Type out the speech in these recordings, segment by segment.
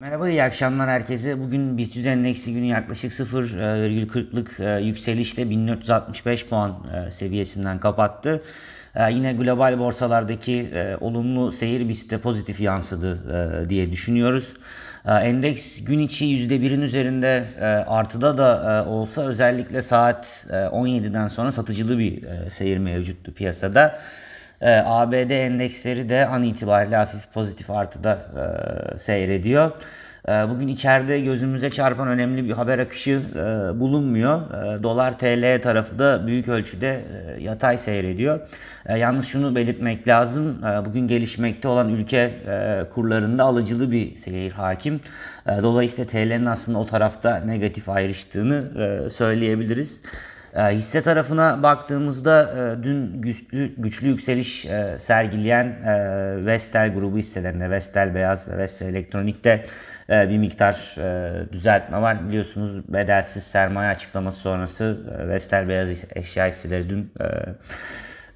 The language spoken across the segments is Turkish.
Merhaba, iyi akşamlar herkese. Bugün BIST 100 endeksi günü yaklaşık 0,40'lık e, yükselişte 1465 puan e, seviyesinden kapattı. E, Yine global borsalardaki e, olumlu seyir BIST'te pozitif yansıdı e, diye düşünüyoruz. E, Endeks gün içi %1'in üzerinde e, artıda da e, olsa özellikle saat e, 17'den sonra satıcılı bir e, seyir mevcuttu piyasada. E, ABD endeksleri de an itibariyle hafif pozitif artıda e, seyrediyor. E, bugün içeride gözümüze çarpan önemli bir haber akışı e, bulunmuyor. E, Dolar TL tarafı da büyük ölçüde e, yatay seyrediyor. Yalnız şunu belirtmek lazım. E, bugün gelişmekte olan ülke kurlarında alıcılı bir seyir hakim. Dolayısıyla TL'nin aslında o tarafta negatif ayrıştığını söyleyebiliriz. E, hisse tarafına baktığımızda e, dün güçlü, güçlü yükseliş e, sergileyen e, Vestel grubu hisselerinde Vestel Beyaz ve Vestel Elektronik'te bir miktar düzeltme var. Biliyorsunuz bedelsiz sermaye açıklaması sonrası Vestel Beyaz eşya hisseleri dün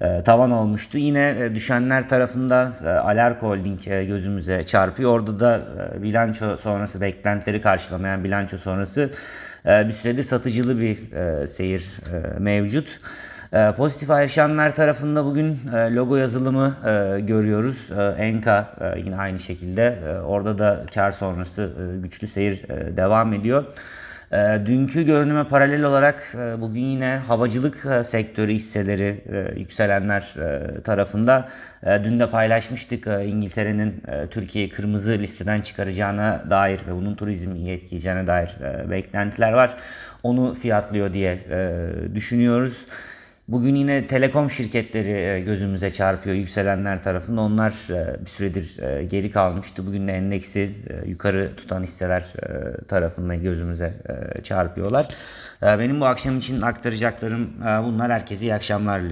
e, e, tavan olmuştu. Yine e, düşenler tarafında e, Alarko Holding e, gözümüze çarpıyor. Orada da e, bilanço sonrası beklentileri karşılamayan bilanço sonrası bir süredir satıcılı bir seyir mevcut. Pozitif ayrışanlar tarafında bugün logo yazılımı görüyoruz. Enka yine aynı şekilde. Orada da kar sonrası güçlü seyir devam ediyor. E, dünkü görünüme paralel olarak e, bugün yine havacılık e, sektörü hisseleri e, yükselenler tarafında dün de paylaşmıştık İngiltere'nin Türkiye'yi kırmızı listeden çıkaracağına dair ve bunun turizmi iyi etkileyeceğine dair beklentiler var. Onu fiyatlıyor diye düşünüyoruz. Bugün yine telekom şirketleri e, gözümüze çarpıyor yükselenler tarafında. Onlar e, bir süredir e, geri kalmıştı. Bugün de endeksi yukarı tutan hisseler tarafında gözümüze çarpıyorlar. Benim bu akşam için aktaracaklarım bunlar. Herkese iyi akşamlar diliyorum.